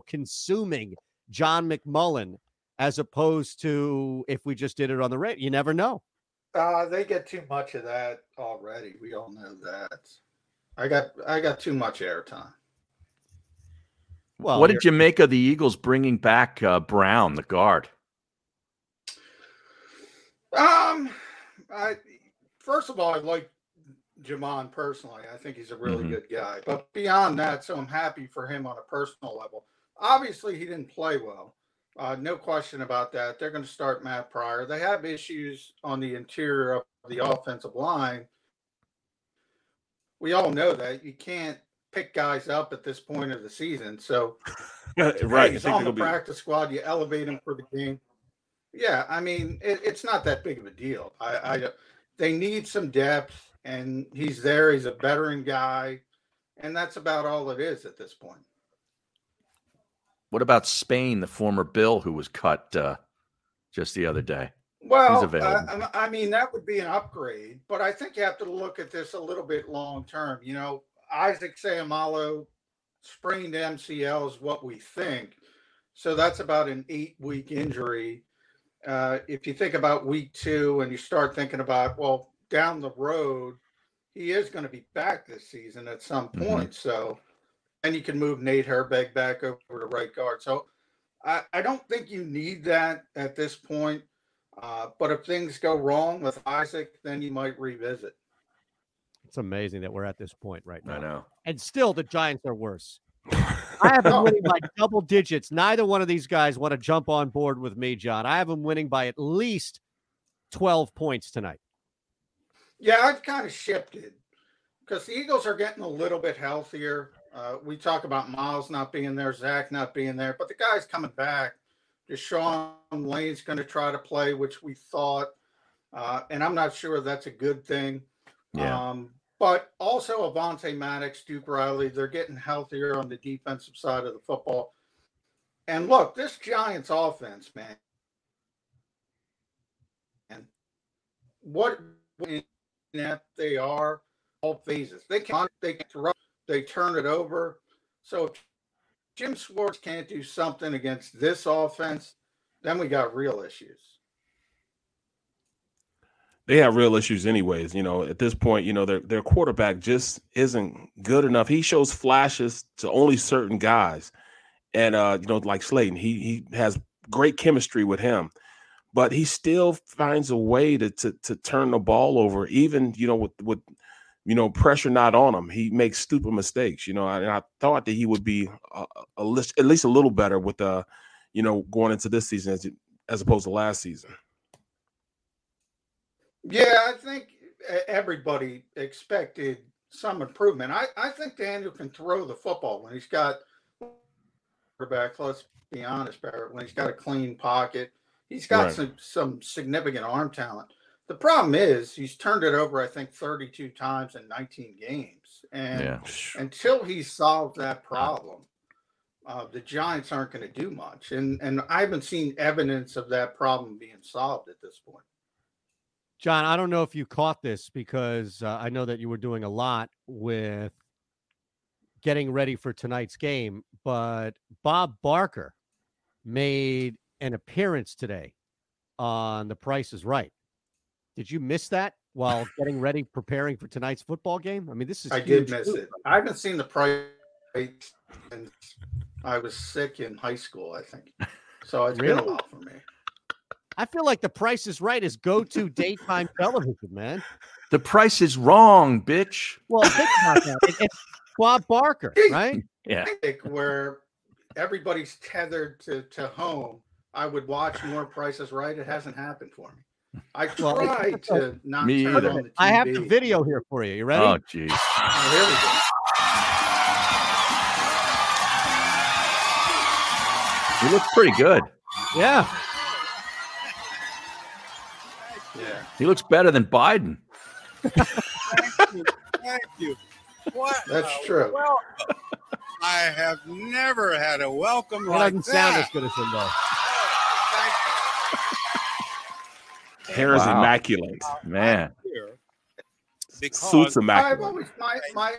Consuming John McMullen as opposed to if we just did it on the radio. You never know. Uh, they get too much of that already. We all know that. I got I got too much airtime. Well, what did you make of the Eagles bringing back uh, Brown, the guard? Um, I first of all, I like Jamon personally. I think he's a really mm-hmm. good guy. But beyond that, so I'm happy for him on a personal level. Obviously, he didn't play well. Uh, no question about that. They're going to start Matt Pryor. They have issues on the interior of the offensive line. We all know that you can't pick guys up at this point of the season. So, right, he's on the practice be... squad. You elevate him for the game. Yeah, I mean, it, it's not that big of a deal. I, I, they need some depth, and he's there. He's a veteran guy, and that's about all it is at this point. What about Spain, the former Bill who was cut uh, just the other day? Well, uh, I mean, that would be an upgrade, but I think you have to look at this a little bit long term. You know, Isaac Seumalo sprained MCL is what we think. So that's about an eight week injury. Uh, if you think about week two and you start thinking about, well, down the road, he is going to be back this season at some mm-hmm. point. Mm-hmm. So and you can move Nate Herbig back over to right guard. So I, I don't think you need that at this point. Uh, but if things go wrong with Isaac, then you might revisit. It's amazing that we're at this point right now. I know. And still, the Giants are worse. I have them winning by double digits. Neither one of these guys want to jump on board with me, John. I have them winning by at least 12 points tonight. Yeah, I've kind of shifted because the Eagles are getting a little bit healthier. Uh, we talk about Miles not being there, Zach not being there, but the guy's coming back. DeSean Lane's going to try to play, which we thought, uh, and I'm not sure that's a good thing. Yeah. Um, but also Avonte Maddox, Duke Riley, they're getting healthier on the defensive side of the football. And look, this Giants offense, man, and what that they are, all phases. They can't. they can throw they turn it over. So if Jim Schwartz can't do something against this offense, then we got real issues. They have real issues, anyways. You know, at this point, you know their their quarterback just isn't good enough. He shows flashes to only certain guys, and uh, you know, like Slayton, he he has great chemistry with him, but he still finds a way to to, to turn the ball over, even you know with with you know, pressure not on him. He makes stupid mistakes, you know. And I thought that he would be a, a list, at least a little better with, uh, you know, going into this season as, as opposed to last season. Yeah, I think everybody expected some improvement. I, I think Daniel can throw the football when he's got quarterback. Let's be honest, Barrett. When he's got a clean pocket, he's got right. some some significant arm talent. The problem is he's turned it over, I think, 32 times in 19 games. And yeah. until he solves that problem, uh, the Giants aren't going to do much. And and I haven't seen evidence of that problem being solved at this point. John, I don't know if you caught this because uh, I know that you were doing a lot with getting ready for tonight's game, but Bob Barker made an appearance today on The Price is Right. Did you miss that while getting ready, preparing for tonight's football game? I mean, this is I did miss it. I haven't seen the price I was sick in high school, I think. So it's been a while for me. I feel like the Price is Right is go-to daytime television, man. The price is wrong, bitch. Well, think about that. It- it's Bob Barker, right? Yeah. Like where everybody's tethered to, to home, I would watch more Prices Right. It hasn't happened for me. I Well, try to not Me turn either. on the TV. I have the video here for you. You ready? Oh, jeez. Oh, here we go. He looks pretty good. yeah. Yeah. He looks better than Biden. Thank you. What? That's true. welcome. I have never had a welcome It like doesn't sound as good as him, though. Thank Hair is Wow. immaculate. Uh, man. you. Here, because Suits I've immaculate. always my, my,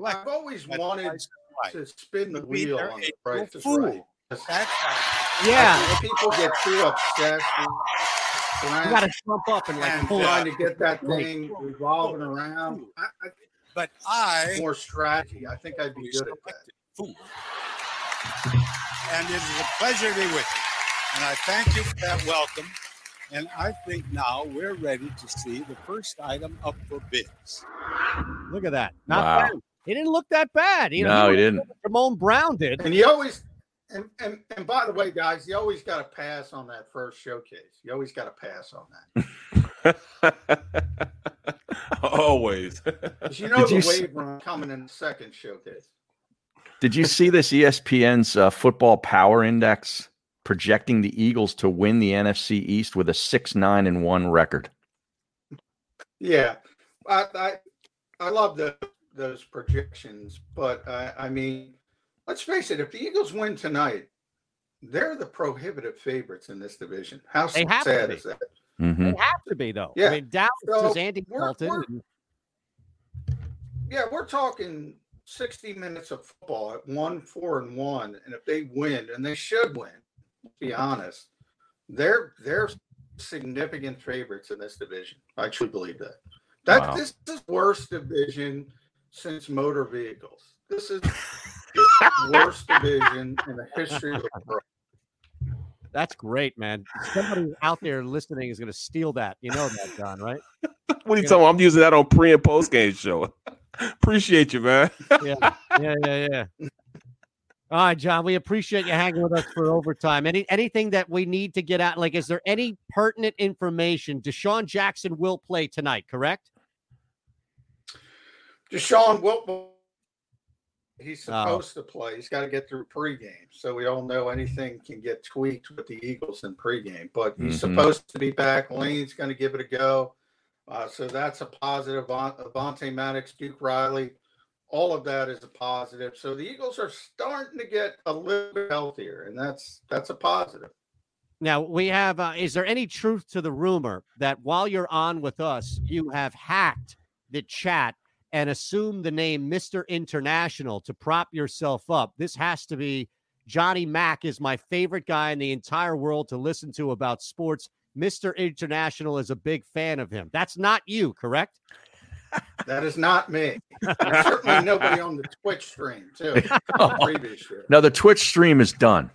my I've always wanted Price is Right. to spin the wheel on the Price is fool. Right. Yeah. I people get too obsessed You around got to jump up and like pull trying to get that thing revolving around. I, I But I think more strategy. I think I'd be good at that. fool. And it is a pleasure to be with you. And I thank you for that welcome. And I think now we're ready to see the first item up for bids. Look at that. Not Wow. bad. He didn't look that bad. You know, No, he didn't. better Ramon Brown did. And you always and, and and by the way, guys, you always got to pass on that first showcase. You always got to pass on that. always. you know Did the you s- wave run coming in the second showcase. Did you see this ESPN's uh, football power index projecting the Eagles to win the NFC East with a 6 9 and 1 record? Yeah, I I, I love the, those projections, but I, I mean, let's face it: if the Eagles win tonight, they're the prohibitive favorites in this division. How They sad is that? hmm They have to be though. Yeah. I mean, Dallas So, is Andy we're- Dalton. we're- Yeah, we're talking sixty minutes of football at one, four, and one, and if they win, and they should win, let's be honest, they're they're significant favorites in this division. I truly believe that. That Wow. this is worst division since motor vehicles. This is the worst division in the history of the world. That's great, man. Somebody out there listening is going to steal that. You know that, John, right? What are you talking about? I'm using that on pre and post game show. Appreciate you, man. Yeah, yeah, yeah, yeah. All right, John. We appreciate you hanging with us for overtime. Any anything that we need to get out? Like, is there any pertinent information? DeSean Jackson will play tonight, correct? DeSean Wilton, he's Oh. supposed to play. He's got to get through pregame. So we all know anything can get tweaked with the Eagles in pregame, but he's Mhm. supposed to be back. Lane's going to give it a go. Uh, so that's a positive. Von- Avonte Maddox, Duke Riley, all of that is a positive. So the Eagles are starting to get a little bit healthier, and that's that's a positive. Now we have. Uh, is there any truth to the rumor that while you're on with us, you have hacked the chat and assumed the name Mister International to prop yourself up? This has to be Johnny Mack is my favorite guy in the entire world to listen to about sports. Mister International is a big fan of him. That's not you, correct? That is not me. And certainly nobody on the Twitch stream too. Previous year. No, the Twitch stream is done.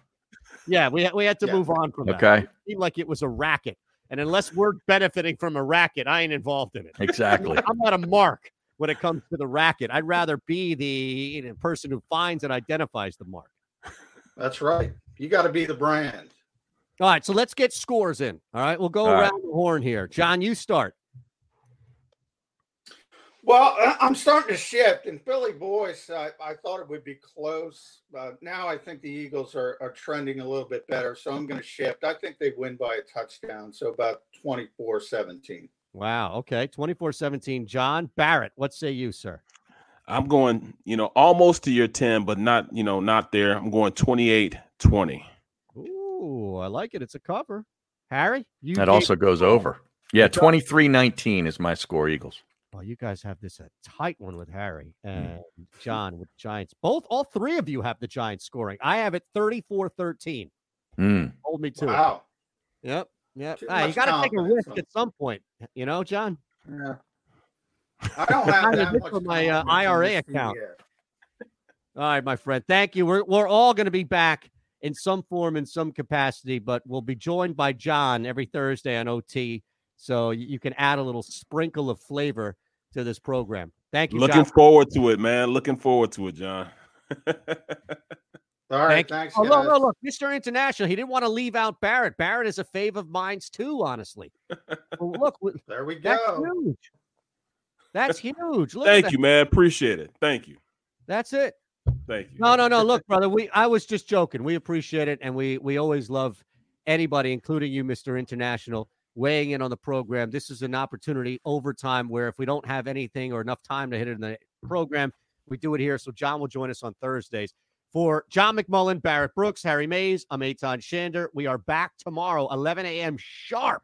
Yeah, we we had to Yeah. move on from that. Okay. It seemed like it was a racket, and unless we're benefiting from a racket, I ain't involved in it. Exactly. I'm not a mark when it comes to the racket. I'd rather be the person who finds and identifies the mark. That's right. You got to be the brand. All right, so let's get scores in. All right, we'll go All right. around the horn here. John, you start. Well, I- I'm starting to shift. And Philly boys, I, I thought it would be close. Uh, now I think the Eagles are, are trending a little bit better. So I'm going to shift. I think they win by a touchdown. So about 24 17. Wow. Okay. 24 17. John Barrett, what say you, sir? I'm going, you know, almost to your 10, but not, you know, not there. I'm going 28 20. Ooh, I like it. It's a cover. Harry, you That also goes over. Yeah, 23 19 is my score, Eagles. Oh, you guys have this a tight one with Harry Hmm. and John with Giants. Both, all three of you have the Giants scoring. I have it 34 13. Mm. Hold me to it. Wow. Yep. Yep. Too Ah, you got to take a risk at some point, you know, John. Yeah. I don't have that much for my, uh, IRA account. CDF. All right, my friend. Thank you. We're we're all going to be back in some form, in some capacity, but we'll be joined by John every Thursday on OT. So you can add a little sprinkle of flavor to this program. Thank you. Looking John. forward to it, man. Looking forward to it, John. All right, Thank you. thanks. Oh, look, guys. look, look, Mr. International. He didn't want to leave out Barrett. Barrett is a fave of mine too, honestly. well, look, There we go. that's huge. That's huge. Look at Thank that. you, man. Appreciate it. Thank you. That's it. Thank you. No, no, no. Look, brother, we I was just joking. We appreciate it, and we we always love anybody, including you, Mr. International, weighing in on the program. This is an opportunity over time where if we don't have anything or enough time to hit it in the program, we do it here. So John will join us on Thursdays. For John McMullen, Barrett Brooks, Harry Mayes, I'm Eytan Shander. We are back tomorrow, 11 a.m. sharp.